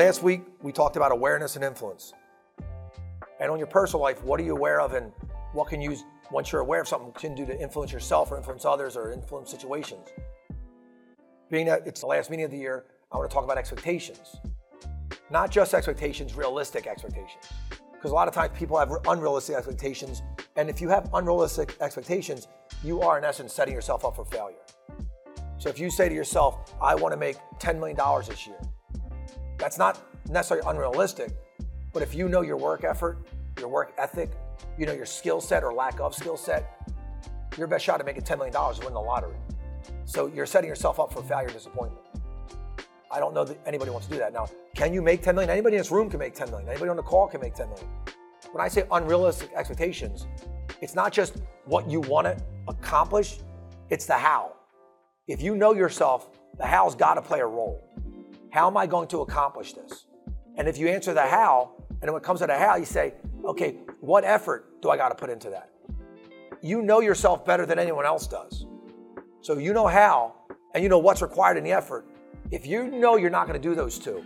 Last week, we talked about awareness and influence. And on your personal life, what are you aware of and what can you, once you're aware of something, can do to influence yourself or influence others or influence situations? Being that it's the last meeting of the year, I want to talk about expectations. Not just expectations, realistic expectations. Because a lot of times people have unrealistic expectations. And if you have unrealistic expectations, you are in essence setting yourself up for failure. So if you say to yourself, I want to make $10 million this year, that's not necessarily unrealistic, but if you know your work effort, your work ethic, you know your skill set or lack of skill set, your best shot at making $10 million is winning the lottery. So you're setting yourself up for failure disappointment. I don't know that anybody wants to do that. Now, can you make 10 million? Anybody in this room can make 10 million. Anybody on the call can make 10 million. When I say unrealistic expectations, it's not just what you want to accomplish, it's the how. If you know yourself, the how's got to play a role. How am I going to accomplish this? And if you answer the how, and when it comes to the how, you say, okay, what effort do I got to put into that? You know yourself better than anyone else does. So you know how, and you know what's required in the effort. If you know you're not going to do those two,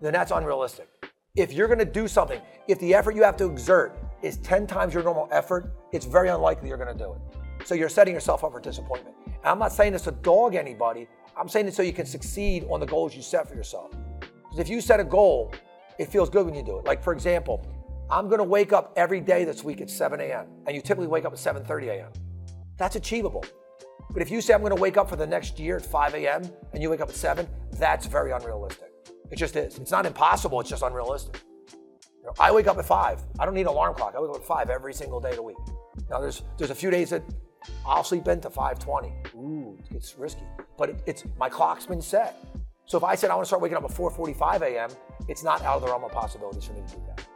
then that's unrealistic. If you're going to do something, if the effort you have to exert is 10 times your normal effort, it's very unlikely you're going to do it. So you're setting yourself up for disappointment. And I'm not saying this to dog anybody. I'm saying it so you can succeed on the goals you set for yourself. Because if you set a goal, it feels good when you do it. Like for example, I'm going to wake up every day this week at 7 a.m. and you typically wake up at 7:30 a.m. That's achievable. But if you say I'm going to wake up for the next year at 5 a.m. and you wake up at 7, that's very unrealistic. It just is. It's not impossible, it's just unrealistic. You know, I wake up at 5. I don't need an alarm clock. I wake up at 5 every single day of the week. Now there's there's a few days that I'll sleep into 5:20. Ooh, it's risky. But it, it's my clock's been set. So if I said I want to start waking up at 4:45 a.m., it's not out of the realm of possibilities for me to do that.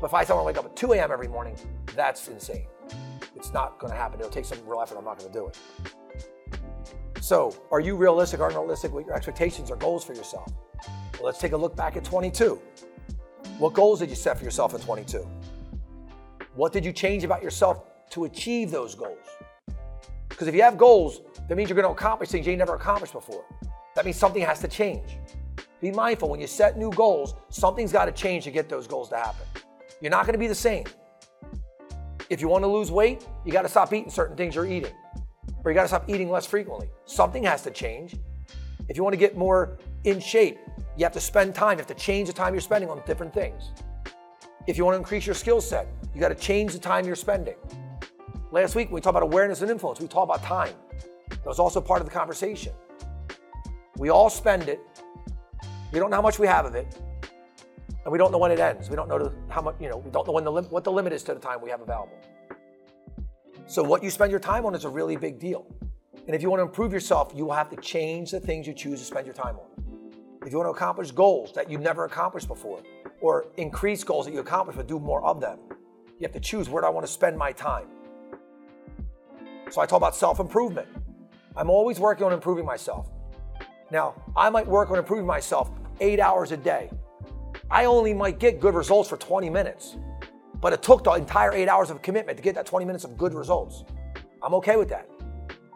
But if I say I want to wake up at 2 a.m. every morning, that's insane. It's not going to happen. It'll take some real effort. I'm not going to do it. So, are you realistic or unrealistic with your expectations or goals for yourself? Well, let's take a look back at 22. What goals did you set for yourself in 22? What did you change about yourself to achieve those goals? Because if you have goals, that means you're going to accomplish things you never accomplished before. That means something has to change. Be mindful when you set new goals, something's got to change to get those goals to happen. You're not going to be the same. If you want to lose weight, you got to stop eating certain things you're eating, or you got to stop eating less frequently. Something has to change. If you want to get more in shape, you have to spend time. You have to change the time you're spending on different things. If you want to increase your skill set, you got to change the time you're spending. Last week, we talked about awareness and influence. We talked about time. That was also part of the conversation. We all spend it. We don't know how much we have of it. And we don't know when it ends. We don't know how much, you know, we don't know when the lim- what the limit is to the time we have available. So what you spend your time on is a really big deal. And if you want to improve yourself, you will have to change the things you choose to spend your time on. If you want to accomplish goals that you've never accomplished before, or increase goals that you accomplish but do more of them, you have to choose where do I want to spend my time. So I talk about self improvement. I'm always working on improving myself. Now, I might work on improving myself eight hours a day. I only might get good results for 20 minutes, but it took the entire eight hours of commitment to get that 20 minutes of good results. I'm okay with that.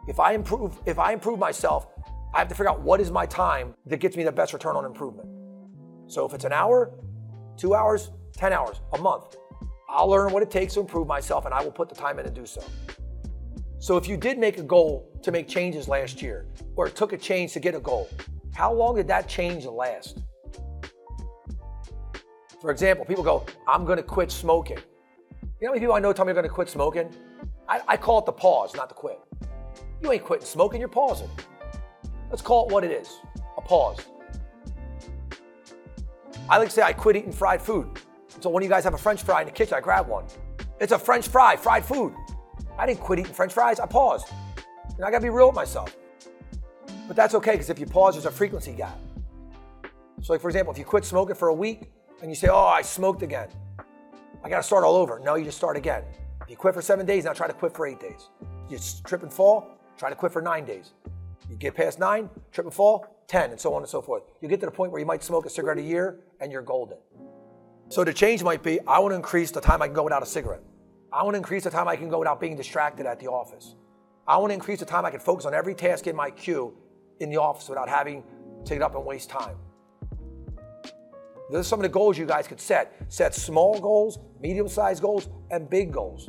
If I improve, if I improve myself, I have to figure out what is my time that gets me the best return on improvement. So if it's an hour, two hours, 10 hours, a month, I'll learn what it takes to improve myself and I will put the time in to do so. So if you did make a goal to make changes last year, or it took a change to get a goal, how long did that change last? For example, people go, I'm gonna quit smoking. You know how many people I know tell me they're gonna quit smoking? I, I call it the pause, not the quit. You ain't quitting smoking, you're pausing. Let's call it what it is a pause. I like to say I quit eating fried food. So when you guys have a french fry in the kitchen, I grab one. It's a french fry, fried food. I didn't quit eating french fries, I paused. And I gotta be real with myself. But that's okay, because if you pause, there's a frequency gap. So, like for example, if you quit smoking for a week and you say, Oh, I smoked again, I gotta start all over. No, you just start again. If you quit for seven days, now try to quit for eight days. You trip and fall, try to quit for nine days. You get past nine, trip and fall, 10, and so on and so forth. You get to the point where you might smoke a cigarette a year and you're golden. So the change might be I want to increase the time I can go without a cigarette. I want to increase the time I can go without being distracted at the office. I want to increase the time I can focus on every task in my queue in the office without having to get up and waste time. Those are some of the goals you guys could set. Set small goals, medium sized goals, and big goals.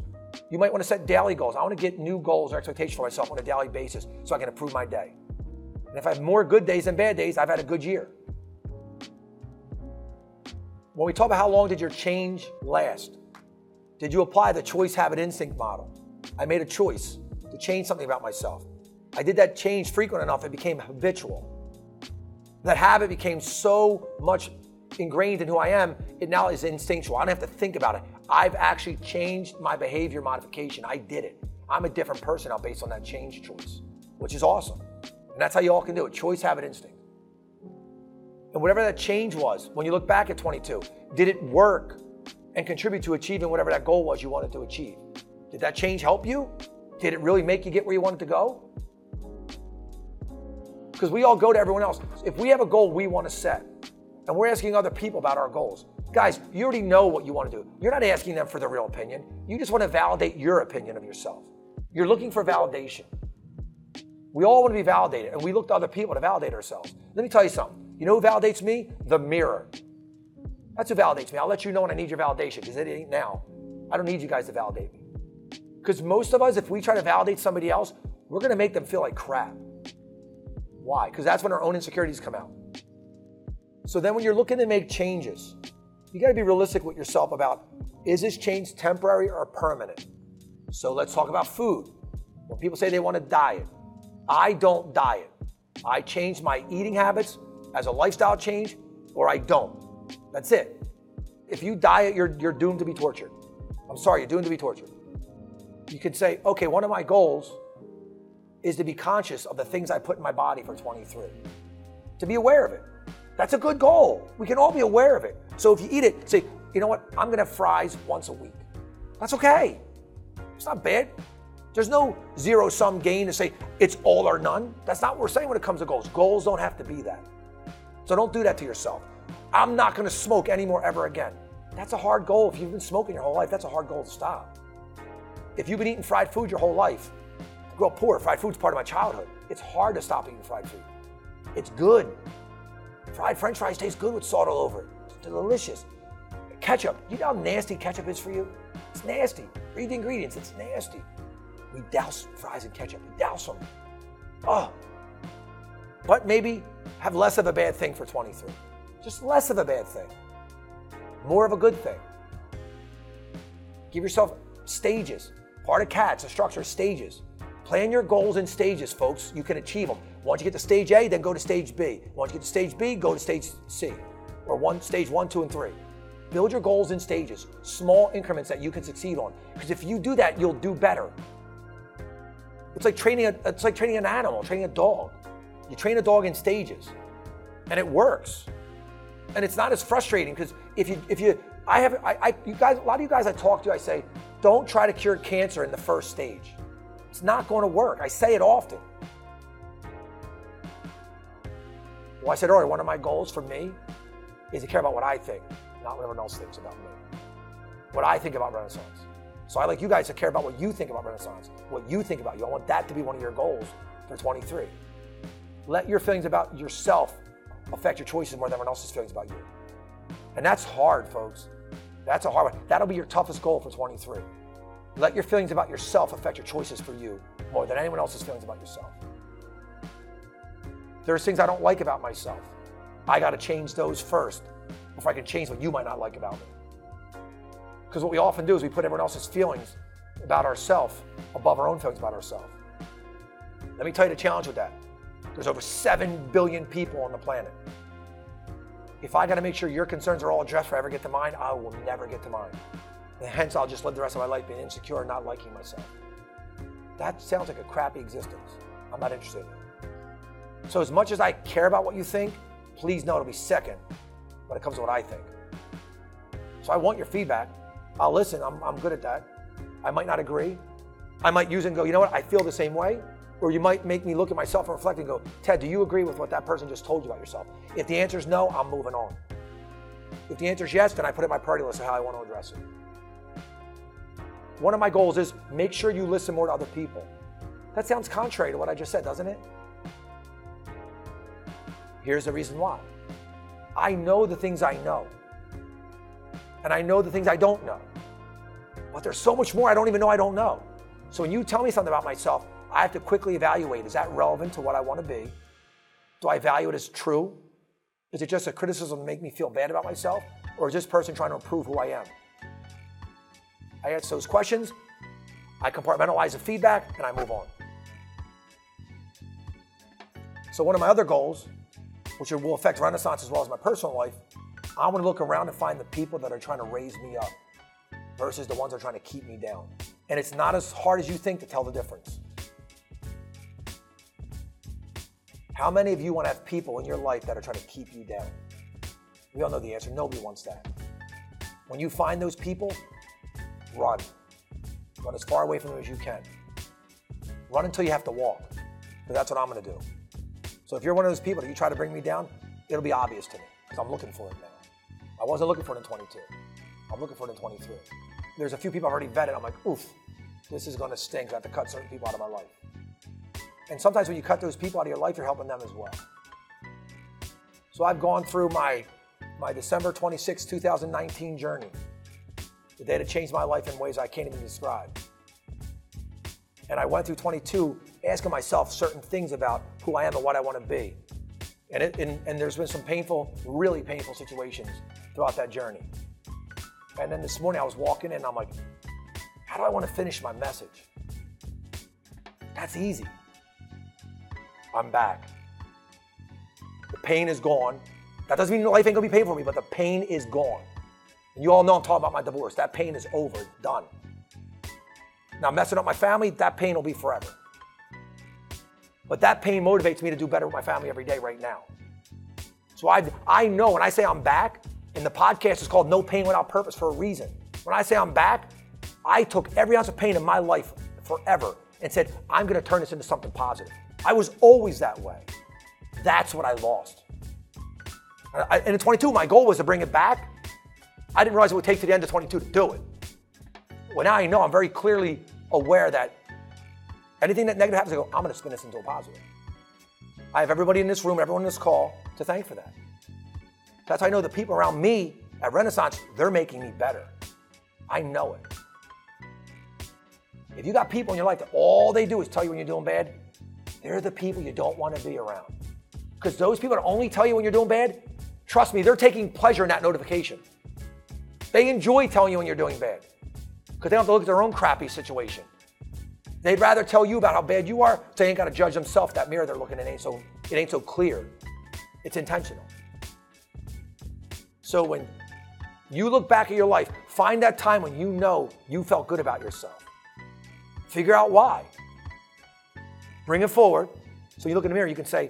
You might want to set daily goals. I want to get new goals or expectations for myself on a daily basis so I can improve my day. And if I have more good days than bad days, I've had a good year. When we talk about how long did your change last, did you apply the choice habit instinct model? I made a choice to change something about myself. I did that change frequent enough, it became habitual. That habit became so much ingrained in who I am, it now is instinctual. I don't have to think about it. I've actually changed my behavior modification. I did it. I'm a different person now based on that change choice, which is awesome. And that's how you all can do it choice, habit, instinct. And whatever that change was, when you look back at 22, did it work and contribute to achieving whatever that goal was you wanted to achieve? Did that change help you? Did it really make you get where you wanted to go? Because we all go to everyone else. If we have a goal we want to set, and we're asking other people about our goals. Guys, you already know what you want to do. You're not asking them for their real opinion. You just want to validate your opinion of yourself. You're looking for validation. We all want to be validated, and we look to other people to validate ourselves. Let me tell you something. You know who validates me? The mirror. That's who validates me. I'll let you know when I need your validation because it ain't now. I don't need you guys to validate me. Because most of us, if we try to validate somebody else, we're going to make them feel like crap. Why? Because that's when our own insecurities come out. So then when you're looking to make changes, you got to be realistic with yourself about is this change temporary or permanent? So let's talk about food. When people say they want to diet, I don't diet. I change my eating habits as a lifestyle change or I don't. That's it. If you diet, you're, you're doomed to be tortured. I'm sorry, you're doomed to be tortured. You could say, okay, one of my goals is to be conscious of the things I put in my body for 23, to be aware of it. That's a good goal. We can all be aware of it. So if you eat it, say, you know what? I'm to have fries once a week. That's okay. It's not bad. There's no zero sum gain to say it's all or none. That's not what we're saying when it comes to goals. Goals don't have to be that. So don't do that to yourself. I'm not going to smoke anymore ever again. That's a hard goal. If you've been smoking your whole life, that's a hard goal to stop. If you've been eating fried food your whole life, grow up poor, fried food's part of my childhood. It's hard to stop eating fried food. It's good. Fried french fries taste good with salt all over it. It's delicious. Ketchup, you know how nasty ketchup is for you? It's nasty. Read the ingredients, it's nasty. We douse fries in ketchup, we douse them. Oh. But maybe have less of a bad thing for 23. Just less of a bad thing. More of a good thing. Give yourself stages. Part of CATS, a structure, of stages. Plan your goals in stages, folks. You can achieve them. Once you get to stage A, then go to stage B. Once you get to stage B, go to stage C, or one stage one, two, and three. Build your goals in stages, small increments that you can succeed on. Because if you do that, you'll do better. It's like training a, it's like training an animal, training a dog. You train a dog in stages, and it works. And it's not as frustrating because if you if you I have I, I you guys a lot of you guys I talk to I say don't try to cure cancer in the first stage. It's not going to work. I say it often. Well, I said earlier, one of my goals for me is to care about what I think, not what everyone else thinks about me. What I think about Renaissance. So I like you guys to care about what you think about Renaissance, what you think about you. I want that to be one of your goals for 23. Let your feelings about yourself affect your choices more than everyone else's feelings about you. And that's hard, folks. That's a hard one. That'll be your toughest goal for 23. Let your feelings about yourself affect your choices for you more than anyone else's feelings about yourself. There's things I don't like about myself. I got to change those first before I can change what you might not like about me. Because what we often do is we put everyone else's feelings about ourselves above our own feelings about ourselves. Let me tell you the challenge with that. There's over 7 billion people on the planet. If I got to make sure your concerns are all addressed before I ever get to mine, I will never get to mine. And hence, I'll just live the rest of my life being insecure and not liking myself. That sounds like a crappy existence. I'm not interested in it. So, as much as I care about what you think, please know it'll be second when it comes to what I think. So, I want your feedback. I'll listen. I'm, I'm good at that. I might not agree. I might use and go, you know what? I feel the same way. Or you might make me look at myself and reflect and go, Ted, do you agree with what that person just told you about yourself? If the answer is no, I'm moving on. If the answer is yes, then I put it in my priority list of how I want to address it. One of my goals is make sure you listen more to other people. That sounds contrary to what I just said, doesn't it? Here's the reason why. I know the things I know. And I know the things I don't know. But there's so much more I don't even know I don't know. So when you tell me something about myself, I have to quickly evaluate is that relevant to what I want to be? Do I value it as true? Is it just a criticism to make me feel bad about myself? Or is this person trying to improve who I am? I answer those questions, I compartmentalize the feedback, and I move on. So, one of my other goals, which will affect Renaissance as well as my personal life, I want to look around and find the people that are trying to raise me up versus the ones that are trying to keep me down. And it's not as hard as you think to tell the difference. How many of you want to have people in your life that are trying to keep you down? We all know the answer. Nobody wants that. When you find those people, run. Run as far away from them as you can. Run until you have to walk, because that's what I'm going to do. So if you're one of those people that you try to bring me down, it'll be obvious to me, because I'm looking for it now. I wasn't looking for it in 22. I'm looking for it in 23. There's a few people I've already vetted. I'm like, oof, this is going to stink. I have to cut certain people out of my life. And sometimes when you cut those people out of your life, you're helping them as well. So I've gone through my, my December 26, 2019 journey, the day that changed my life in ways I can't even describe. And I went through 22 asking myself certain things about who I am and what I want to be. And, it, and, and there's been some painful, really painful situations throughout that journey. And then this morning I was walking in and I'm like, how do I want to finish my message? That's easy. I'm back. The pain is gone. That doesn't mean life ain't gonna be painful for me, but the pain is gone. And you all know I'm talking about my divorce. That pain is over, done. Now, messing up my family, that pain will be forever. But that pain motivates me to do better with my family every day right now. So I, I know when I say I'm back, and the podcast is called No Pain Without Purpose for a reason. When I say I'm back, I took every ounce of pain in my life forever and said, I'm gonna turn this into something positive. I was always that way. That's what I lost. And in 22, my goal was to bring it back. I didn't realize it would take to the end of 22 to do it. Well, now I know I'm very clearly aware that anything that negative happens, I go, I'm going to spin this into a positive. I have everybody in this room, everyone in this call to thank for that. That's how I know the people around me at Renaissance, they're making me better. I know it. If you got people in your life that all they do is tell you when you're doing bad, they're the people you don't want to be around. Because those people that only tell you when you're doing bad, trust me, they're taking pleasure in that notification. They enjoy telling you when you're doing bad because they don't have to look at their own crappy situation. They'd rather tell you about how bad you are, so they ain't got to judge themselves. That mirror they're looking in ain't so it ain't so clear. It's intentional. So when you look back at your life, find that time when you know you felt good about yourself. Figure out why. Bring it forward. So you look in the mirror, you can say,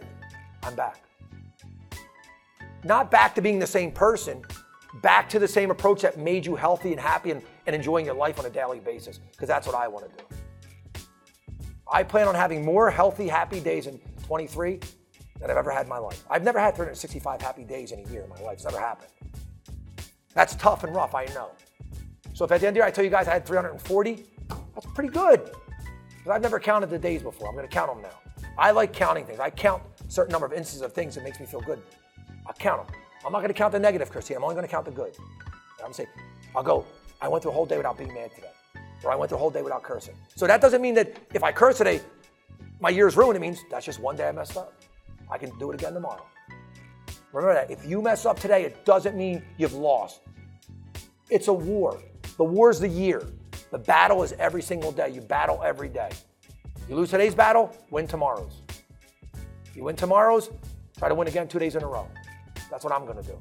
I'm back. Not back to being the same person, back to the same approach that made you healthy and happy and, and enjoying your life on a daily basis, because that's what I want to do. I plan on having more healthy, happy days in 23 than I've ever had in my life. I've never had 365 happy days in a year in my life. It's never happened. That's tough and rough, I know. So if at the end of the year I tell you guys I had 340, that's pretty good. Because I've never counted the days before. I'm going to count them now. I like counting things. I count a certain number of instances of things that makes me feel good. I'll count them. I'm not going to count the negative, Christine. I'm only going to count the good. I'm going to say, I'll go, I went through a whole day without being mad today. Or I went through a whole day without cursing. So that doesn't mean that if I curse today, my year is ruined. It means that's just one day I messed up. I can do it again tomorrow. Remember that. If you mess up today, it doesn't mean you've lost. It's a war. The war is the year. The battle is every single day. You battle every day. You lose today's battle, win tomorrow's. You win tomorrow's, try to win again two days in a row. That's what I'm going to do.